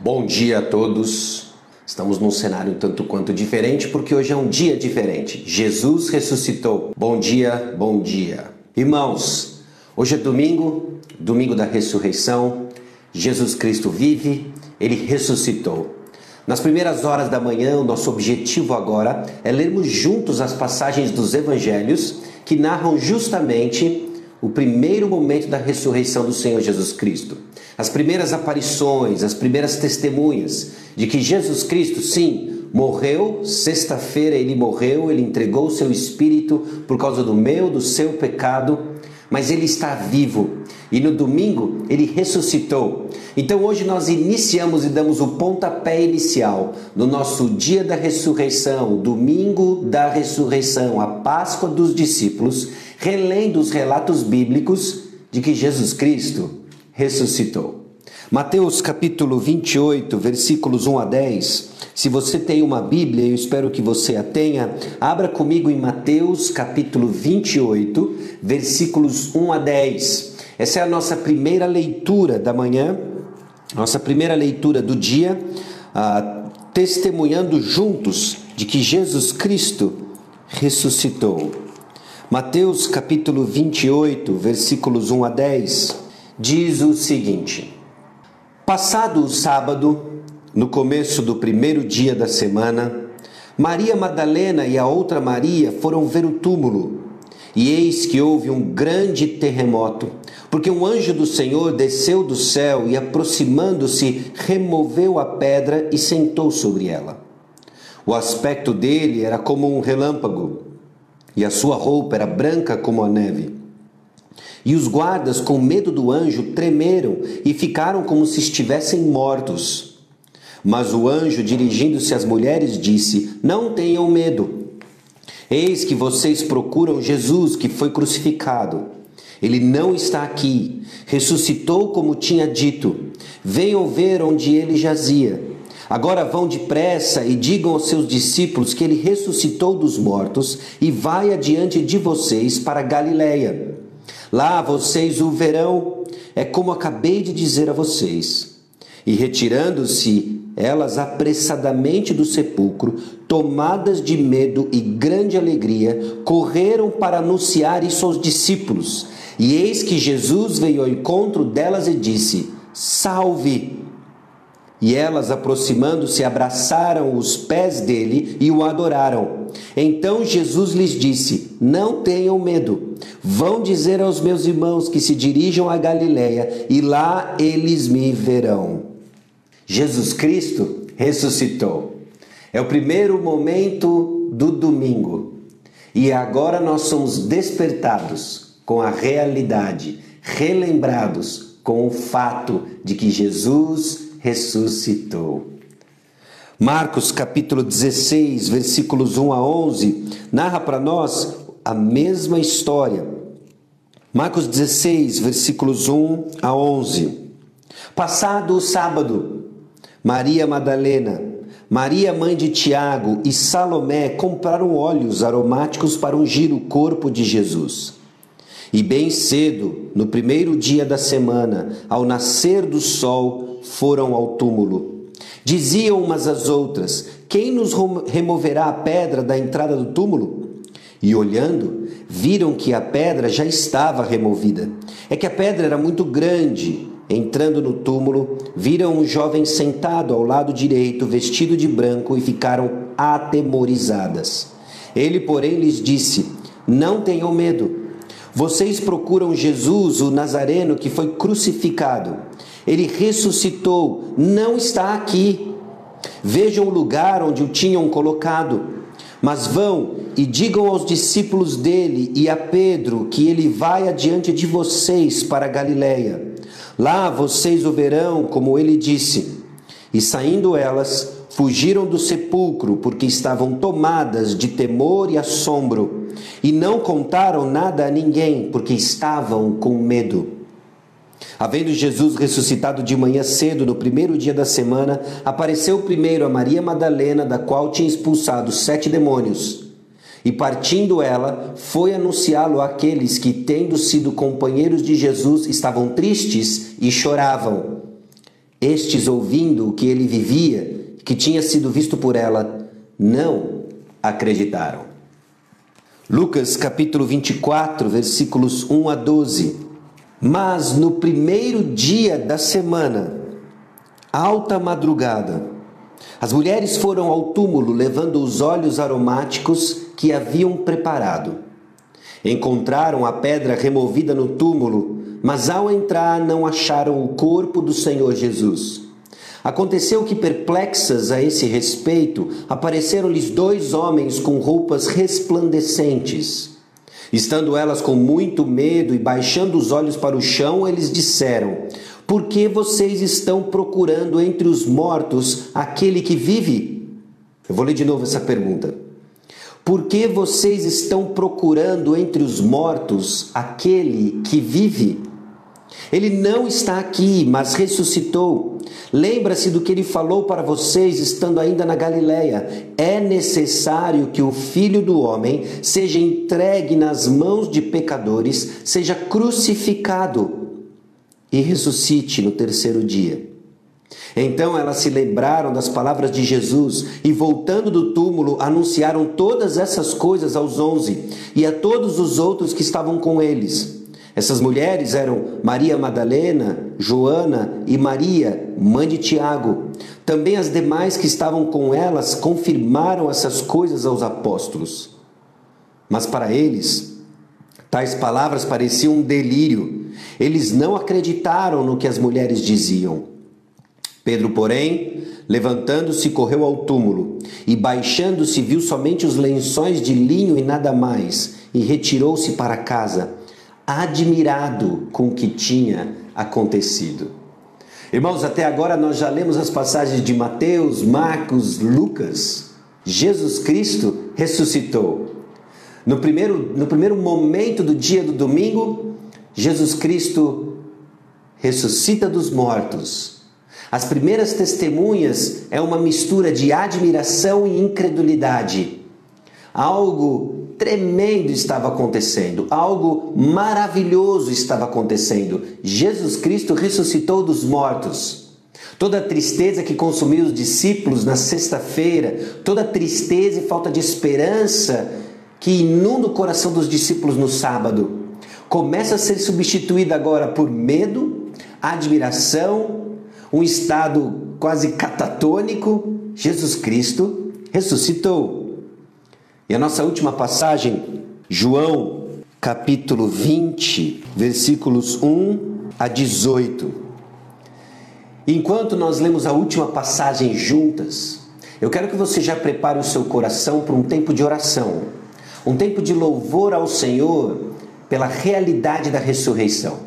Bom dia a todos. Estamos num cenário tanto quanto diferente porque hoje é um dia diferente. Jesus ressuscitou. Bom dia, bom dia. Irmãos, hoje é domingo, domingo da ressurreição. Jesus Cristo vive, ele ressuscitou. Nas primeiras horas da manhã, o nosso objetivo agora é lermos juntos as passagens dos evangelhos que narram justamente o primeiro momento da ressurreição do Senhor Jesus Cristo. As primeiras aparições, as primeiras testemunhas de que Jesus Cristo, sim, morreu, sexta-feira ele morreu, ele entregou o seu espírito por causa do meu, do seu pecado, mas ele está vivo. E no domingo ele ressuscitou. Então hoje nós iniciamos e damos o pontapé inicial no nosso dia da ressurreição, domingo da ressurreição, a Páscoa dos discípulos relendo os relatos bíblicos de que Jesus Cristo ressuscitou. Mateus capítulo 28, versículos 1 a 10. Se você tem uma Bíblia, eu espero que você a tenha, abra comigo em Mateus capítulo 28, versículos 1 a 10. Essa é a nossa primeira leitura da manhã, nossa primeira leitura do dia, ah, testemunhando juntos de que Jesus Cristo ressuscitou. Mateus capítulo 28, versículos 1 a 10, diz o seguinte: Passado o sábado, no começo do primeiro dia da semana, Maria Madalena e a outra Maria foram ver o túmulo. E eis que houve um grande terremoto, porque um anjo do Senhor desceu do céu e, aproximando-se, removeu a pedra e sentou sobre ela. O aspecto dele era como um relâmpago e a sua roupa era branca como a neve. E os guardas, com medo do anjo, tremeram e ficaram como se estivessem mortos. Mas o anjo, dirigindo-se às mulheres, disse: Não tenham medo. Eis que vocês procuram Jesus que foi crucificado. Ele não está aqui, ressuscitou como tinha dito. Venham ver onde ele jazia. Agora vão depressa e digam aos seus discípulos que ele ressuscitou dos mortos e vai adiante de vocês para Galiléia. Lá vocês o verão, é como acabei de dizer a vocês. E retirando-se elas apressadamente do sepulcro, tomadas de medo e grande alegria, correram para anunciar isso aos discípulos. E eis que Jesus veio ao encontro delas e disse: Salve! E elas, aproximando-se, abraçaram os pés dele e o adoraram. Então Jesus lhes disse: Não tenham medo. Vão dizer aos meus irmãos que se dirijam a Galiléia e lá eles me verão. Jesus Cristo ressuscitou. É o primeiro momento do domingo. E agora nós somos despertados com a realidade, relembrados com o fato de que Jesus ressuscitou. Marcos capítulo 16, versículos 1 a 11, narra para nós a mesma história. Marcos 16, versículos 1 a 11. Passado o sábado, Maria Madalena, Maria mãe de Tiago e Salomé compraram óleos aromáticos para ungir o corpo de Jesus. E bem cedo, no primeiro dia da semana, ao nascer do sol, foram ao túmulo. Diziam umas às outras: Quem nos removerá a pedra da entrada do túmulo? E olhando, viram que a pedra já estava removida. É que a pedra era muito grande. Entrando no túmulo, viram um jovem sentado ao lado direito, vestido de branco, e ficaram atemorizadas. Ele, porém, lhes disse: Não tenham medo. Vocês procuram Jesus, o Nazareno, que foi crucificado ele ressuscitou, não está aqui. Vejam o lugar onde o tinham colocado. Mas vão e digam aos discípulos dele e a Pedro que ele vai adiante de vocês para Galiléia. Lá vocês o verão, como ele disse. E saindo elas, fugiram do sepulcro, porque estavam tomadas de temor e assombro, e não contaram nada a ninguém, porque estavam com medo. Havendo Jesus ressuscitado de manhã cedo, no primeiro dia da semana, apareceu primeiro a Maria Madalena, da qual tinha expulsado sete demônios. E partindo ela, foi anunciá-lo àqueles que, tendo sido companheiros de Jesus, estavam tristes e choravam. Estes, ouvindo que ele vivia, que tinha sido visto por ela, não acreditaram. Lucas capítulo 24, versículos 1 a 12. Mas no primeiro dia da semana, alta madrugada, as mulheres foram ao túmulo levando os óleos aromáticos que haviam preparado. Encontraram a pedra removida no túmulo, mas ao entrar não acharam o corpo do Senhor Jesus. Aconteceu que, perplexas a esse respeito, apareceram-lhes dois homens com roupas resplandecentes. Estando elas com muito medo e baixando os olhos para o chão, eles disseram: por que vocês estão procurando entre os mortos aquele que vive? Eu vou ler de novo essa pergunta. Por que vocês estão procurando entre os mortos aquele que vive? Ele não está aqui, mas ressuscitou. Lembra-se do que ele falou para vocês estando ainda na Galileia. É necessário que o filho do homem seja entregue nas mãos de pecadores, seja crucificado e ressuscite no terceiro dia. Então elas se lembraram das palavras de Jesus e, voltando do túmulo, anunciaram todas essas coisas aos onze e a todos os outros que estavam com eles. Essas mulheres eram Maria Madalena, Joana e Maria, mãe de Tiago. Também as demais que estavam com elas confirmaram essas coisas aos apóstolos. Mas para eles, tais palavras pareciam um delírio eles não acreditaram no que as mulheres diziam. Pedro, porém, levantando-se, correu ao túmulo e, baixando-se, viu somente os lençóis de linho e nada mais, e retirou-se para casa, admirado com o que tinha acontecido. Irmãos, até agora nós já lemos as passagens de Mateus, Marcos, Lucas. Jesus Cristo ressuscitou. No primeiro, no primeiro momento do dia do domingo, Jesus Cristo ressuscita dos mortos. As primeiras testemunhas é uma mistura de admiração e incredulidade. Algo tremendo estava acontecendo, algo maravilhoso estava acontecendo. Jesus Cristo ressuscitou dos mortos. Toda a tristeza que consumiu os discípulos na sexta-feira, toda a tristeza e falta de esperança que inunda o coração dos discípulos no sábado, começa a ser substituída agora por medo, admiração, um estado quase catatônico. Jesus Cristo ressuscitou. E a nossa última passagem, João, capítulo 20, versículos 1 a 18. Enquanto nós lemos a última passagem juntas, eu quero que você já prepare o seu coração para um tempo de oração, um tempo de louvor ao Senhor pela realidade da ressurreição.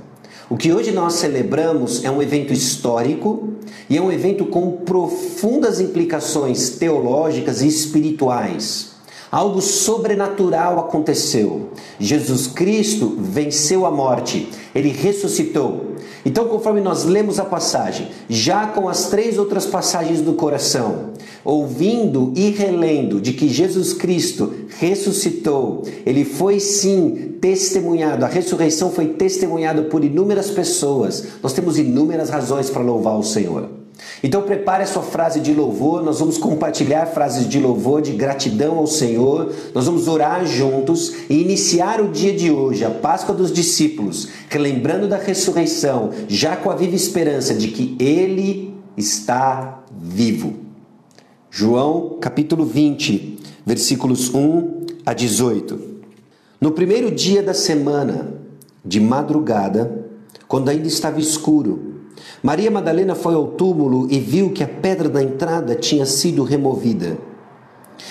O que hoje nós celebramos é um evento histórico e é um evento com profundas implicações teológicas e espirituais. Algo sobrenatural aconteceu. Jesus Cristo venceu a morte, ele ressuscitou. Então, conforme nós lemos a passagem, já com as três outras passagens do coração, ouvindo e relendo de que Jesus Cristo ressuscitou, ele foi sim testemunhado, a ressurreição foi testemunhada por inúmeras pessoas. Nós temos inúmeras razões para louvar o Senhor. Então prepare a sua frase de louvor, nós vamos compartilhar frases de louvor, de gratidão ao Senhor, nós vamos orar juntos e iniciar o dia de hoje, a Páscoa dos discípulos, relembrando da ressurreição, já com a viva esperança de que Ele está vivo. João capítulo 20, versículos 1 a 18. No primeiro dia da semana, de madrugada, quando ainda estava escuro, Maria Madalena foi ao túmulo e viu que a pedra da entrada tinha sido removida.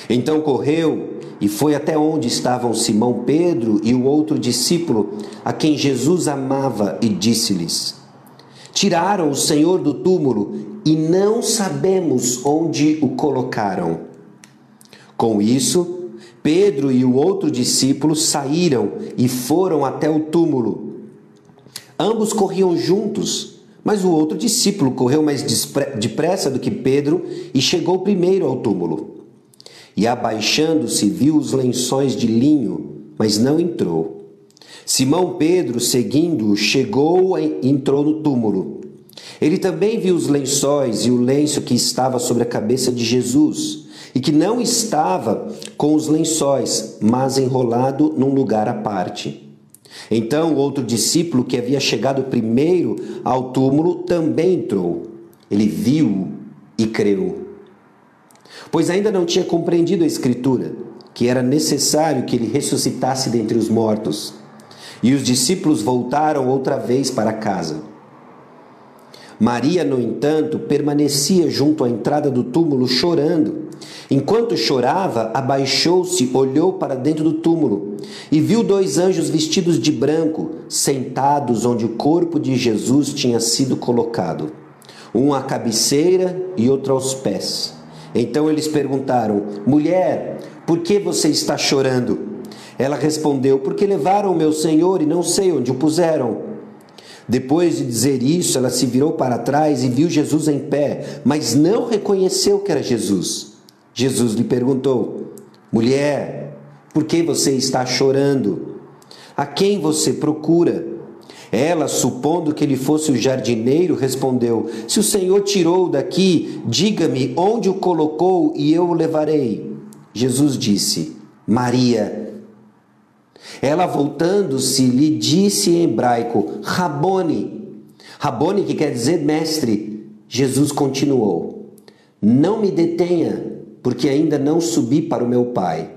Então correu e foi até onde estavam Simão Pedro e o outro discípulo, a quem Jesus amava, e disse-lhes: Tiraram o Senhor do túmulo e não sabemos onde o colocaram. Com isso, Pedro e o outro discípulo saíram e foram até o túmulo. Ambos corriam juntos mas o outro discípulo correu mais depressa do que Pedro e chegou primeiro ao túmulo. E abaixando-se, viu os lençóis de linho, mas não entrou. Simão Pedro, seguindo-o, chegou e entrou no túmulo. Ele também viu os lençóis e o lenço que estava sobre a cabeça de Jesus, e que não estava com os lençóis, mas enrolado num lugar à parte. Então, outro discípulo que havia chegado primeiro ao túmulo também entrou. Ele viu e creu. Pois ainda não tinha compreendido a Escritura, que era necessário que ele ressuscitasse dentre os mortos. E os discípulos voltaram outra vez para casa. Maria, no entanto, permanecia junto à entrada do túmulo chorando. Enquanto chorava, abaixou-se, olhou para dentro do túmulo e viu dois anjos vestidos de branco, sentados onde o corpo de Jesus tinha sido colocado, um à cabeceira e outro aos pés. Então eles perguntaram: Mulher, por que você está chorando? Ela respondeu: Porque levaram o meu senhor e não sei onde o puseram. Depois de dizer isso, ela se virou para trás e viu Jesus em pé, mas não reconheceu que era Jesus. Jesus lhe perguntou: Mulher, por que você está chorando? A quem você procura? Ela, supondo que ele fosse o jardineiro, respondeu: Se o Senhor tirou daqui, diga-me onde o colocou e eu o levarei. Jesus disse: Maria. Ela, voltando-se, lhe disse em hebraico: Rabone. Rabone, que quer dizer mestre. Jesus continuou: Não me detenha, porque ainda não subi para o meu Pai.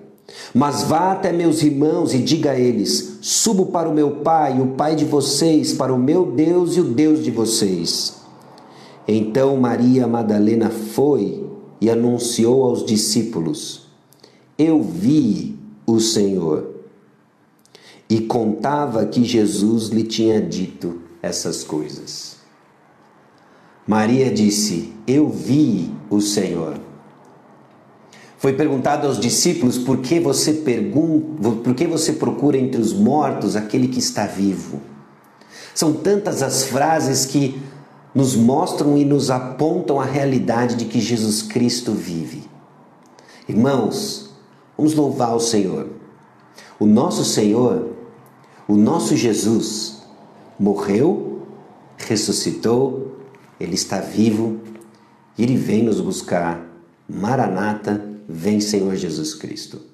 Mas vá até meus irmãos e diga a eles: Subo para o meu Pai, o Pai de vocês, para o meu Deus e o Deus de vocês. Então Maria Madalena foi e anunciou aos discípulos: Eu vi o Senhor e contava que Jesus lhe tinha dito essas coisas. Maria disse: Eu vi o Senhor. Foi perguntado aos discípulos por que você pergunta, por que você procura entre os mortos aquele que está vivo. São tantas as frases que nos mostram e nos apontam a realidade de que Jesus Cristo vive. Irmãos, vamos louvar o Senhor. O nosso Senhor o nosso Jesus morreu, ressuscitou, ele está vivo e ele vem nos buscar. Maranata, vem Senhor Jesus Cristo.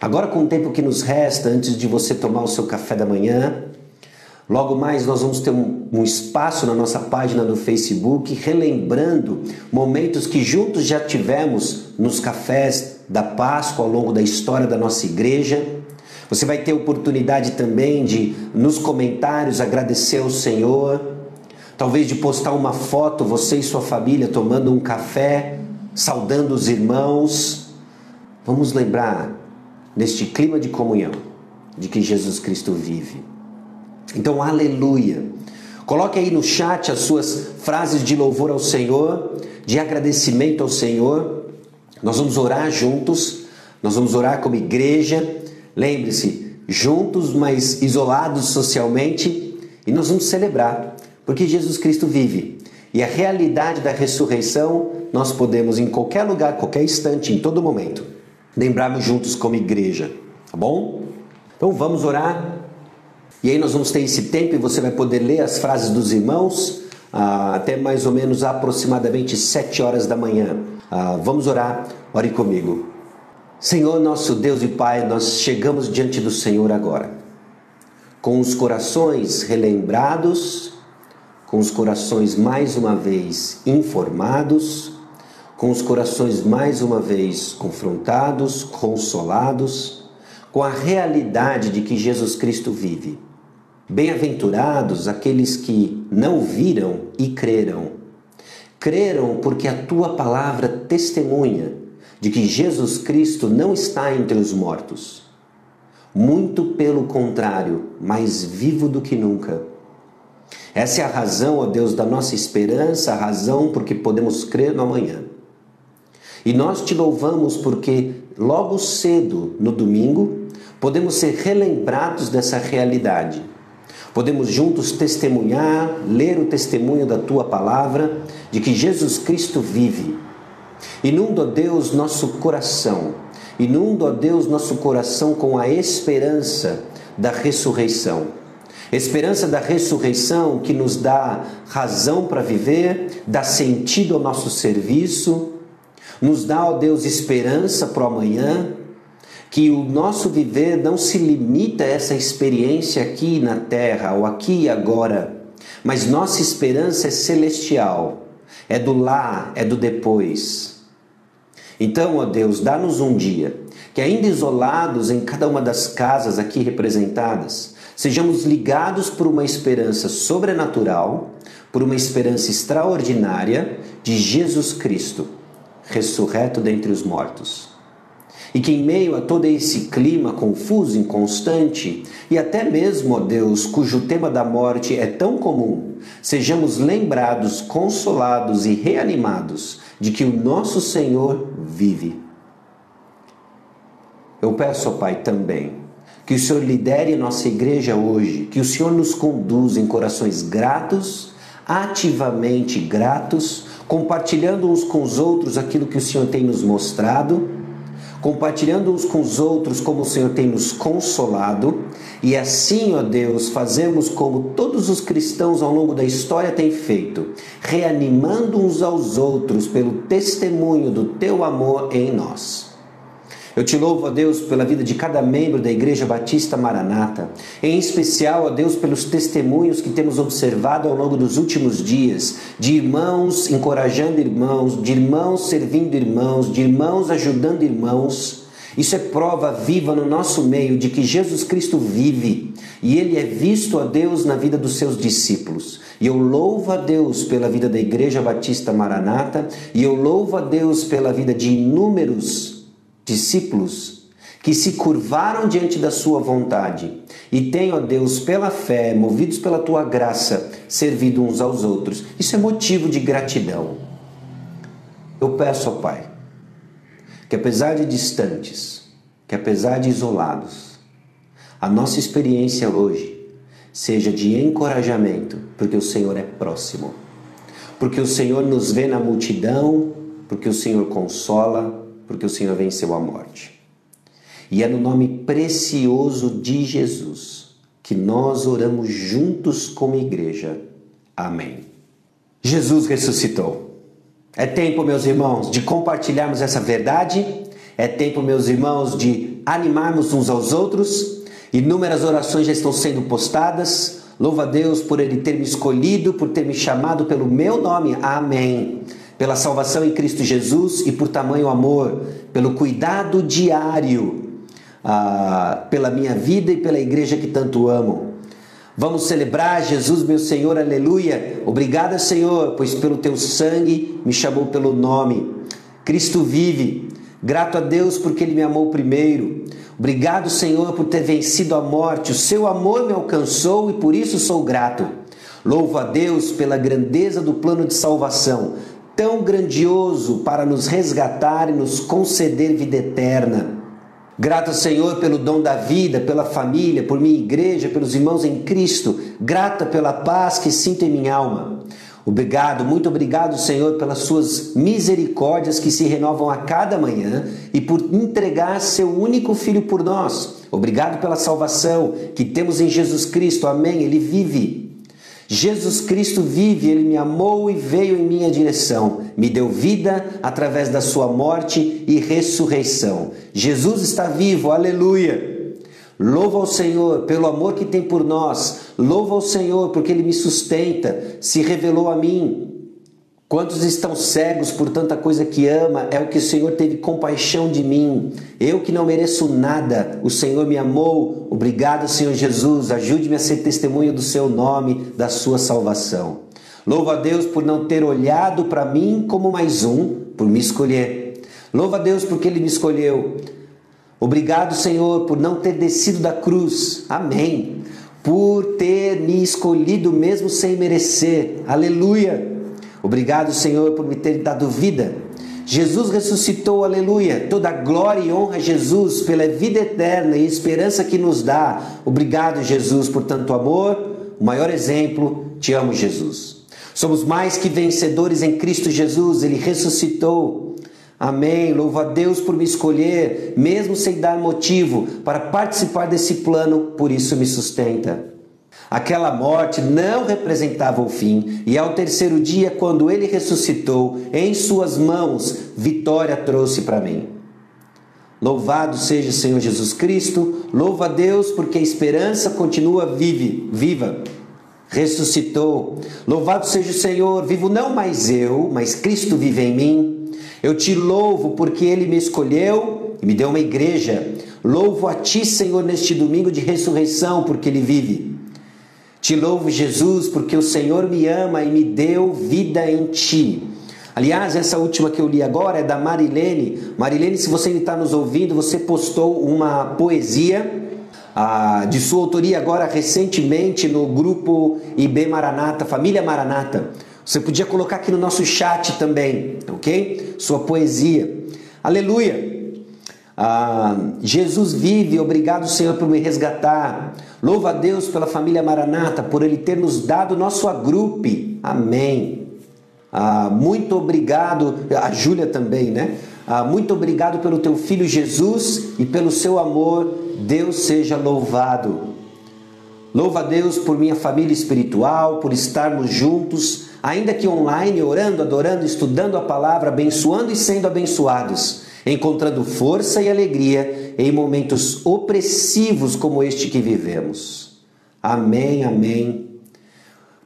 Agora, com o tempo que nos resta, antes de você tomar o seu café da manhã, logo mais nós vamos ter um, um espaço na nossa página do Facebook, relembrando momentos que juntos já tivemos nos cafés da Páscoa ao longo da história da nossa igreja. Você vai ter oportunidade também de, nos comentários, agradecer ao Senhor, talvez de postar uma foto, você e sua família tomando um café, saudando os irmãos. Vamos lembrar, neste clima de comunhão, de que Jesus Cristo vive. Então, aleluia. Coloque aí no chat as suas frases de louvor ao Senhor, de agradecimento ao Senhor. Nós vamos orar juntos, nós vamos orar como igreja. Lembre-se, juntos, mas isolados socialmente, e nós vamos celebrar, porque Jesus Cristo vive. E a realidade da ressurreição nós podemos, em qualquer lugar, qualquer instante, em todo momento, lembrarmos juntos como igreja, tá bom? Então vamos orar. E aí nós vamos ter esse tempo e você vai poder ler as frases dos irmãos ah, até mais ou menos aproximadamente sete horas da manhã. Ah, vamos orar, ore comigo. Senhor nosso Deus e Pai, nós chegamos diante do Senhor agora, com os corações relembrados, com os corações mais uma vez informados, com os corações mais uma vez confrontados, consolados, com a realidade de que Jesus Cristo vive. Bem-aventurados aqueles que não viram e creram. Creram porque a tua palavra testemunha de que Jesus Cristo não está entre os mortos. Muito pelo contrário, mais vivo do que nunca. Essa é a razão, ó Deus, da nossa esperança, a razão porque podemos crer no amanhã. E nós te louvamos porque logo cedo, no domingo, podemos ser relembrados dessa realidade. Podemos juntos testemunhar, ler o testemunho da tua palavra de que Jesus Cristo vive Inunda, ó Deus, nosso coração. Inunda, ó Deus, nosso coração com a esperança da ressurreição. Esperança da ressurreição que nos dá razão para viver, dá sentido ao nosso serviço, nos dá, ó Deus, esperança para o amanhã, que o nosso viver não se limita a essa experiência aqui na terra ou aqui e agora, mas nossa esperança é celestial, é do lá, é do depois. Então, ó Deus, dá-nos um dia que, ainda isolados em cada uma das casas aqui representadas, sejamos ligados por uma esperança sobrenatural, por uma esperança extraordinária de Jesus Cristo, ressurreto dentre os mortos. E que em meio a todo esse clima confuso, inconstante, e até mesmo, ó Deus, cujo tema da morte é tão comum, sejamos lembrados, consolados e reanimados de que o nosso Senhor vive. Eu peço, ó Pai, também que o Senhor lidere nossa igreja hoje, que o Senhor nos conduza em corações gratos, ativamente gratos, compartilhando uns com os outros aquilo que o Senhor tem nos mostrado, compartilhando uns com os outros como o Senhor tem nos consolado, e assim, ó Deus, fazemos como todos os cristãos ao longo da história têm feito, reanimando uns aos outros pelo testemunho do teu amor em nós. Eu te louvo, ó Deus, pela vida de cada membro da Igreja Batista Maranata, em especial, ó Deus, pelos testemunhos que temos observado ao longo dos últimos dias, de irmãos encorajando irmãos, de irmãos servindo irmãos, de irmãos ajudando irmãos. Isso é prova viva no nosso meio de que Jesus Cristo vive e ele é visto a Deus na vida dos seus discípulos. E eu louvo a Deus pela vida da Igreja Batista Maranata e eu louvo a Deus pela vida de inúmeros discípulos que se curvaram diante da sua vontade e têm, ó Deus, pela fé, movidos pela tua graça, servido uns aos outros. Isso é motivo de gratidão. Eu peço, ó Pai, que apesar de distantes, que apesar de isolados, a nossa experiência hoje seja de encorajamento, porque o Senhor é próximo, porque o Senhor nos vê na multidão, porque o Senhor consola, porque o Senhor venceu a morte. E é no nome precioso de Jesus que nós oramos juntos como igreja. Amém. Jesus ressuscitou. É tempo, meus irmãos, de compartilharmos essa verdade. É tempo, meus irmãos, de animarmos uns aos outros. Inúmeras orações já estão sendo postadas. Louva a Deus por Ele ter me escolhido, por ter me chamado pelo meu nome. Amém pela salvação em Cristo Jesus e por tamanho amor, pelo cuidado diário, ah, pela minha vida e pela igreja que tanto amo. Vamos celebrar Jesus, meu Senhor, aleluia. Obrigado, Senhor, pois pelo teu sangue me chamou pelo nome. Cristo vive. Grato a Deus porque Ele me amou primeiro. Obrigado, Senhor, por ter vencido a morte. O seu amor me alcançou e por isso sou grato. Louvo a Deus pela grandeza do plano de salvação tão grandioso para nos resgatar e nos conceder vida eterna. Grato, Senhor, pelo dom da vida, pela família, por minha igreja, pelos irmãos em Cristo. Grata pela paz que sinto em minha alma. Obrigado, muito obrigado, Senhor, pelas suas misericórdias que se renovam a cada manhã e por entregar seu único filho por nós. Obrigado pela salvação que temos em Jesus Cristo. Amém. Ele vive. Jesus Cristo vive, ele me amou e veio em minha direção, me deu vida através da sua morte e ressurreição. Jesus está vivo, aleluia. Louva ao Senhor pelo amor que tem por nós, louva ao Senhor porque ele me sustenta, se revelou a mim, Quantos estão cegos por tanta coisa que ama? É o que o Senhor teve compaixão de mim. Eu que não mereço nada, o Senhor me amou. Obrigado, Senhor Jesus. Ajude-me a ser testemunho do seu nome, da sua salvação. Louvo a Deus por não ter olhado para mim como mais um, por me escolher. Louvo a Deus porque Ele me escolheu. Obrigado, Senhor, por não ter descido da cruz. Amém. Por ter me escolhido mesmo sem merecer. Aleluia. Obrigado, Senhor, por me ter dado vida. Jesus ressuscitou, aleluia. Toda glória e honra a Jesus pela vida eterna e esperança que nos dá. Obrigado, Jesus, por tanto amor. O maior exemplo, te amo, Jesus. Somos mais que vencedores em Cristo Jesus, ele ressuscitou. Amém. Louvo a Deus por me escolher, mesmo sem dar motivo para participar desse plano, por isso me sustenta. Aquela morte não representava o fim, e ao terceiro dia, quando ele ressuscitou, em suas mãos, vitória trouxe para mim. Louvado seja o Senhor Jesus Cristo, louva a Deus porque a esperança continua vive, viva. Ressuscitou. Louvado seja o Senhor, vivo não mais eu, mas Cristo vive em mim. Eu te louvo porque ele me escolheu e me deu uma igreja. Louvo a ti, Senhor, neste domingo de ressurreição, porque ele vive. Te louvo, Jesus, porque o Senhor me ama e me deu vida em ti. Aliás, essa última que eu li agora é da Marilene. Marilene, se você está nos ouvindo, você postou uma poesia ah, de sua autoria agora recentemente no grupo IB Maranata, Família Maranata. Você podia colocar aqui no nosso chat também, ok? Sua poesia. Aleluia! Ah, Jesus vive, obrigado Senhor por me resgatar. Louva a Deus pela família Maranata, por Ele ter nos dado nosso agrupe. Amém. Ah, muito obrigado, a Júlia também, né? Ah, muito obrigado pelo teu filho Jesus e pelo seu amor. Deus seja louvado. Louva a Deus por minha família espiritual, por estarmos juntos, ainda que online, orando, adorando, estudando a palavra, abençoando e sendo abençoados encontrando força e alegria em momentos opressivos como este que vivemos. Amém, amém.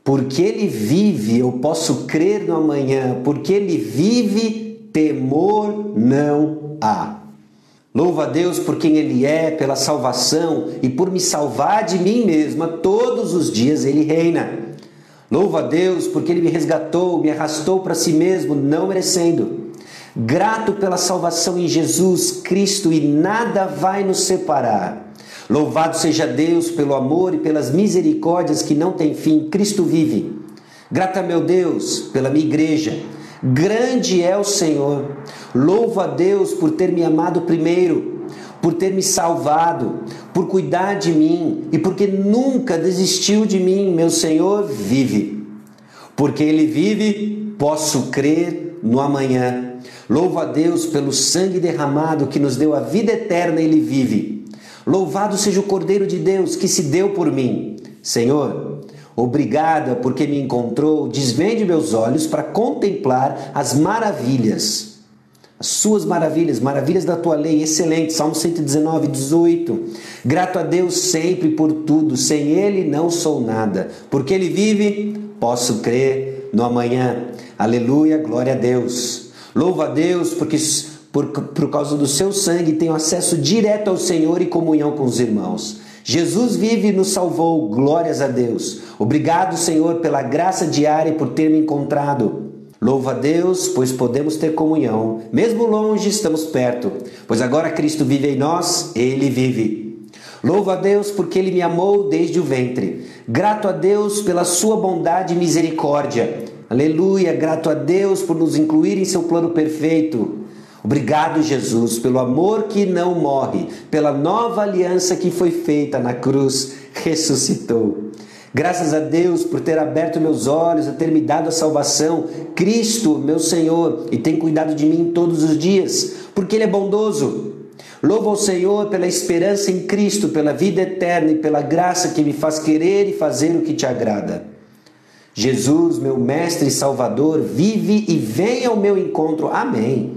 Porque Ele vive, eu posso crer no amanhã, porque Ele vive, temor não há. Louva a Deus por quem Ele é, pela salvação e por me salvar de mim mesma, todos os dias Ele reina. Louva a Deus porque Ele me resgatou, me arrastou para si mesmo, não merecendo grato pela salvação em Jesus Cristo e nada vai nos separar. Louvado seja Deus pelo amor e pelas misericórdias que não tem fim, Cristo vive. Grata, meu Deus, pela minha igreja. Grande é o Senhor. Louvo a Deus por ter me amado primeiro, por ter me salvado, por cuidar de mim e porque nunca desistiu de mim. Meu Senhor vive. Porque Ele vive, posso crer no amanhã. Louvo a Deus pelo sangue derramado que nos deu a vida eterna e ele vive. Louvado seja o Cordeiro de Deus que se deu por mim. Senhor, obrigada porque me encontrou. Desvende meus olhos para contemplar as maravilhas. As suas maravilhas, maravilhas da tua lei, excelente. Salmo 119, 18. Grato a Deus sempre por tudo, sem Ele não sou nada. Porque Ele vive, posso crer no amanhã. Aleluia, glória a Deus. Louvo a Deus porque por, por causa do seu sangue tenho acesso direto ao Senhor e comunhão com os irmãos. Jesus vive e nos salvou, glórias a Deus. Obrigado, Senhor, pela graça diária e por ter me encontrado. Louvo a Deus, pois podemos ter comunhão. Mesmo longe, estamos perto, pois agora Cristo vive em nós, Ele vive. Louvo a Deus porque Ele me amou desde o ventre. Grato a Deus pela sua bondade e misericórdia. Aleluia, grato a Deus por nos incluir em seu plano perfeito. Obrigado, Jesus, pelo amor que não morre, pela nova aliança que foi feita na cruz, ressuscitou. Graças a Deus por ter aberto meus olhos, a ter me dado a salvação. Cristo, meu Senhor, e tem cuidado de mim todos os dias, porque Ele é bondoso. Louvo ao Senhor pela esperança em Cristo, pela vida eterna e pela graça que me faz querer e fazer o que te agrada. Jesus, meu mestre e salvador, vive e vem ao meu encontro. Amém.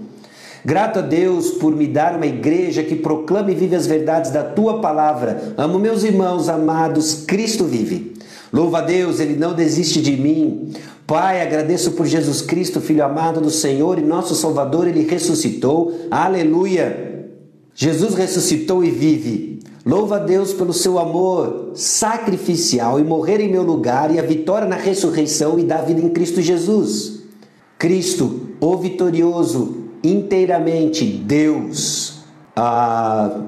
Grato a Deus por me dar uma igreja que proclame e vive as verdades da tua palavra. Amo meus irmãos amados, Cristo vive. Louva a Deus, Ele não desiste de mim. Pai, agradeço por Jesus Cristo, Filho amado do Senhor e nosso Salvador, Ele ressuscitou. Aleluia. Jesus ressuscitou e vive. Louva a Deus pelo seu amor sacrificial e morrer em meu lugar e a vitória na ressurreição e da vida em Cristo Jesus. Cristo, o vitorioso, inteiramente Deus. Ah,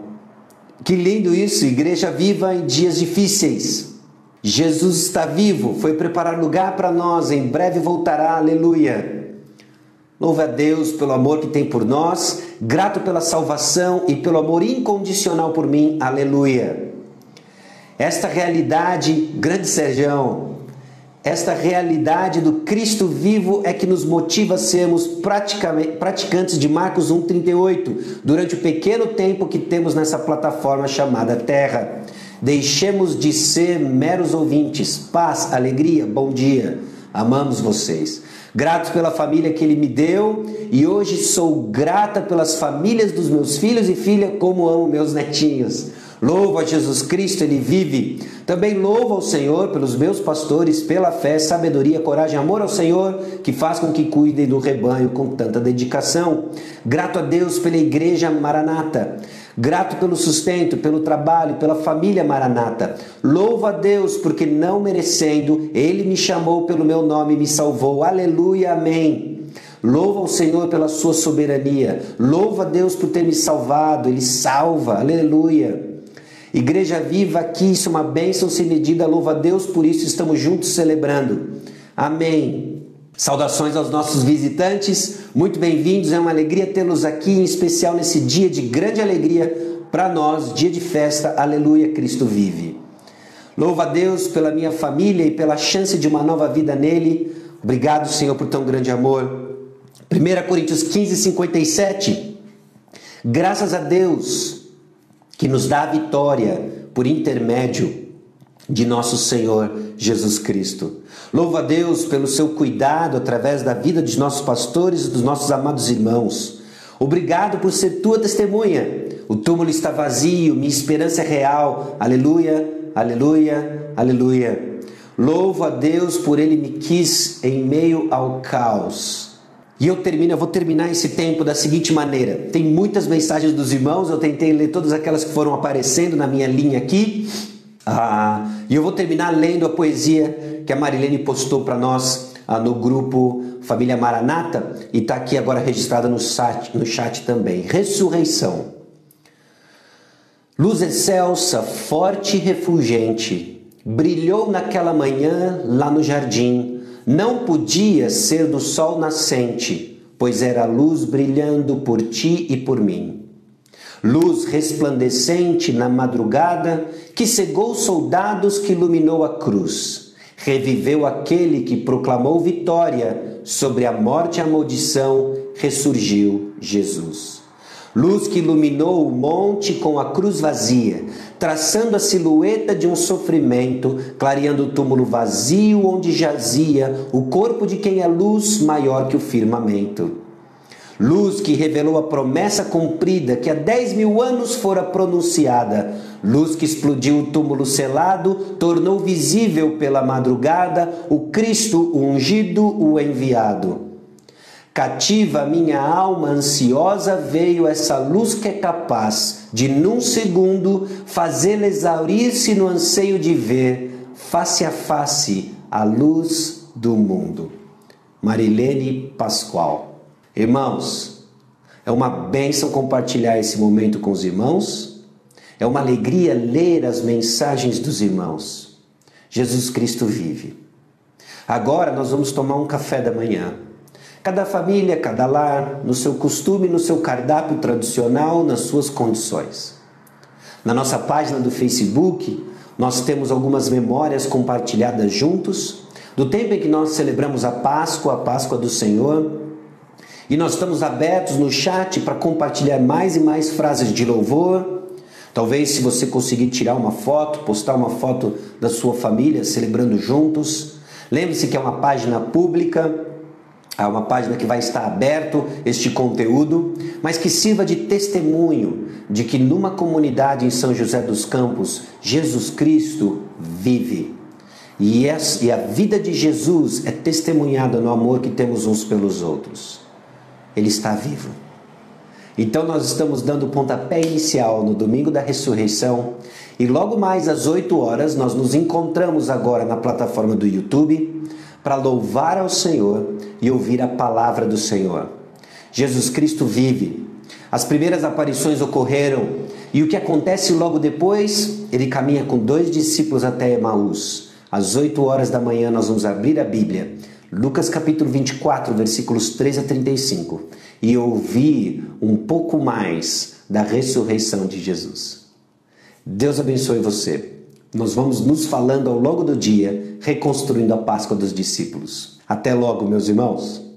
que lindo isso, igreja viva em dias difíceis. Jesus está vivo, foi preparar lugar para nós, em breve voltará, aleluia. Louve a Deus pelo amor que tem por nós, grato pela salvação e pelo amor incondicional por mim. Aleluia. Esta realidade, grande Serjão, esta realidade do Cristo vivo é que nos motiva a sermos praticantes de Marcos 1,38 durante o pequeno tempo que temos nessa plataforma chamada Terra. Deixemos de ser meros ouvintes. Paz, alegria, bom dia. Amamos vocês. Grato pela família que Ele me deu e hoje sou grata pelas famílias dos meus filhos e filha, como amo meus netinhos. Louvo a Jesus Cristo, Ele vive. Também louvo ao Senhor pelos meus pastores, pela fé, sabedoria, coragem, amor ao Senhor, que faz com que cuidem do rebanho com tanta dedicação. Grato a Deus pela igreja Maranata. Grato pelo sustento, pelo trabalho, pela família Maranata. Louvo a Deus porque não merecendo, Ele me chamou pelo meu nome e me salvou. Aleluia, amém. Louva ao Senhor pela sua soberania. Louva a Deus por ter me salvado. Ele salva. Aleluia. Igreja viva aqui, isso é uma bênção sem medida. Louva a Deus por isso, estamos juntos celebrando. Amém. Saudações aos nossos visitantes, muito bem-vindos. É uma alegria tê-los aqui, em especial nesse dia de grande alegria para nós, dia de festa. Aleluia, Cristo vive. Louva a Deus pela minha família e pela chance de uma nova vida nele. Obrigado, Senhor, por tão grande amor. 1 Coríntios 15, 57. Graças a Deus que nos dá a vitória por intermédio de nosso Senhor Jesus Cristo. Louvo a Deus pelo seu cuidado através da vida dos nossos pastores e dos nossos amados irmãos. Obrigado por ser tua testemunha. O túmulo está vazio, minha esperança é real. Aleluia, aleluia, aleluia. Louvo a Deus por ele me quis em meio ao caos. E eu termino, eu vou terminar esse tempo da seguinte maneira. Tem muitas mensagens dos irmãos, eu tentei ler todas aquelas que foram aparecendo na minha linha aqui. Ah, e eu vou terminar lendo a poesia que a Marilene postou para nós ah, no grupo Família Maranata e está aqui agora registrada no chat, no chat também. Ressurreição. Luz excelsa, forte e refulgente, brilhou naquela manhã lá no jardim não podia ser do sol nascente, pois era luz brilhando por ti e por mim. Luz resplandecente na madrugada que cegou soldados que iluminou a cruz. Reviveu aquele que proclamou vitória sobre a morte e a maldição, ressurgiu Jesus luz que iluminou o monte com a cruz vazia, traçando a silhueta de um sofrimento, clareando o túmulo vazio onde jazia o corpo de quem é luz maior que o firmamento. Luz que revelou a promessa cumprida que há dez mil anos fora pronunciada. Luz que explodiu o túmulo selado, tornou visível pela madrugada o Cristo o ungido, o enviado. Cativa minha alma ansiosa veio essa luz que é capaz de, num segundo, fazê-la exaurir-se no anseio de ver, face a face, a luz do mundo. Marilene Pascoal. Irmãos, é uma bênção compartilhar esse momento com os irmãos, é uma alegria ler as mensagens dos irmãos. Jesus Cristo vive. Agora nós vamos tomar um café da manhã. Cada família, cada lar, no seu costume, no seu cardápio tradicional, nas suas condições. Na nossa página do Facebook, nós temos algumas memórias compartilhadas juntos do tempo em que nós celebramos a Páscoa, a Páscoa do Senhor. E nós estamos abertos no chat para compartilhar mais e mais frases de louvor. Talvez, se você conseguir tirar uma foto, postar uma foto da sua família celebrando juntos. Lembre-se que é uma página pública Há uma página que vai estar aberto este conteúdo, mas que sirva de testemunho de que numa comunidade em São José dos Campos, Jesus Cristo vive. E a vida de Jesus é testemunhada no amor que temos uns pelos outros. Ele está vivo. Então nós estamos dando o pontapé inicial no domingo da ressurreição e logo mais às 8 horas nós nos encontramos agora na plataforma do YouTube para louvar ao Senhor e ouvir a palavra do Senhor. Jesus Cristo vive. As primeiras aparições ocorreram e o que acontece logo depois? Ele caminha com dois discípulos até Emaús. Às 8 horas da manhã nós vamos abrir a Bíblia. Lucas capítulo 24, versículos 3 a 35, e ouvir um pouco mais da ressurreição de Jesus. Deus abençoe você. Nós vamos nos falando ao longo do dia, reconstruindo a Páscoa dos discípulos. Até logo, meus irmãos.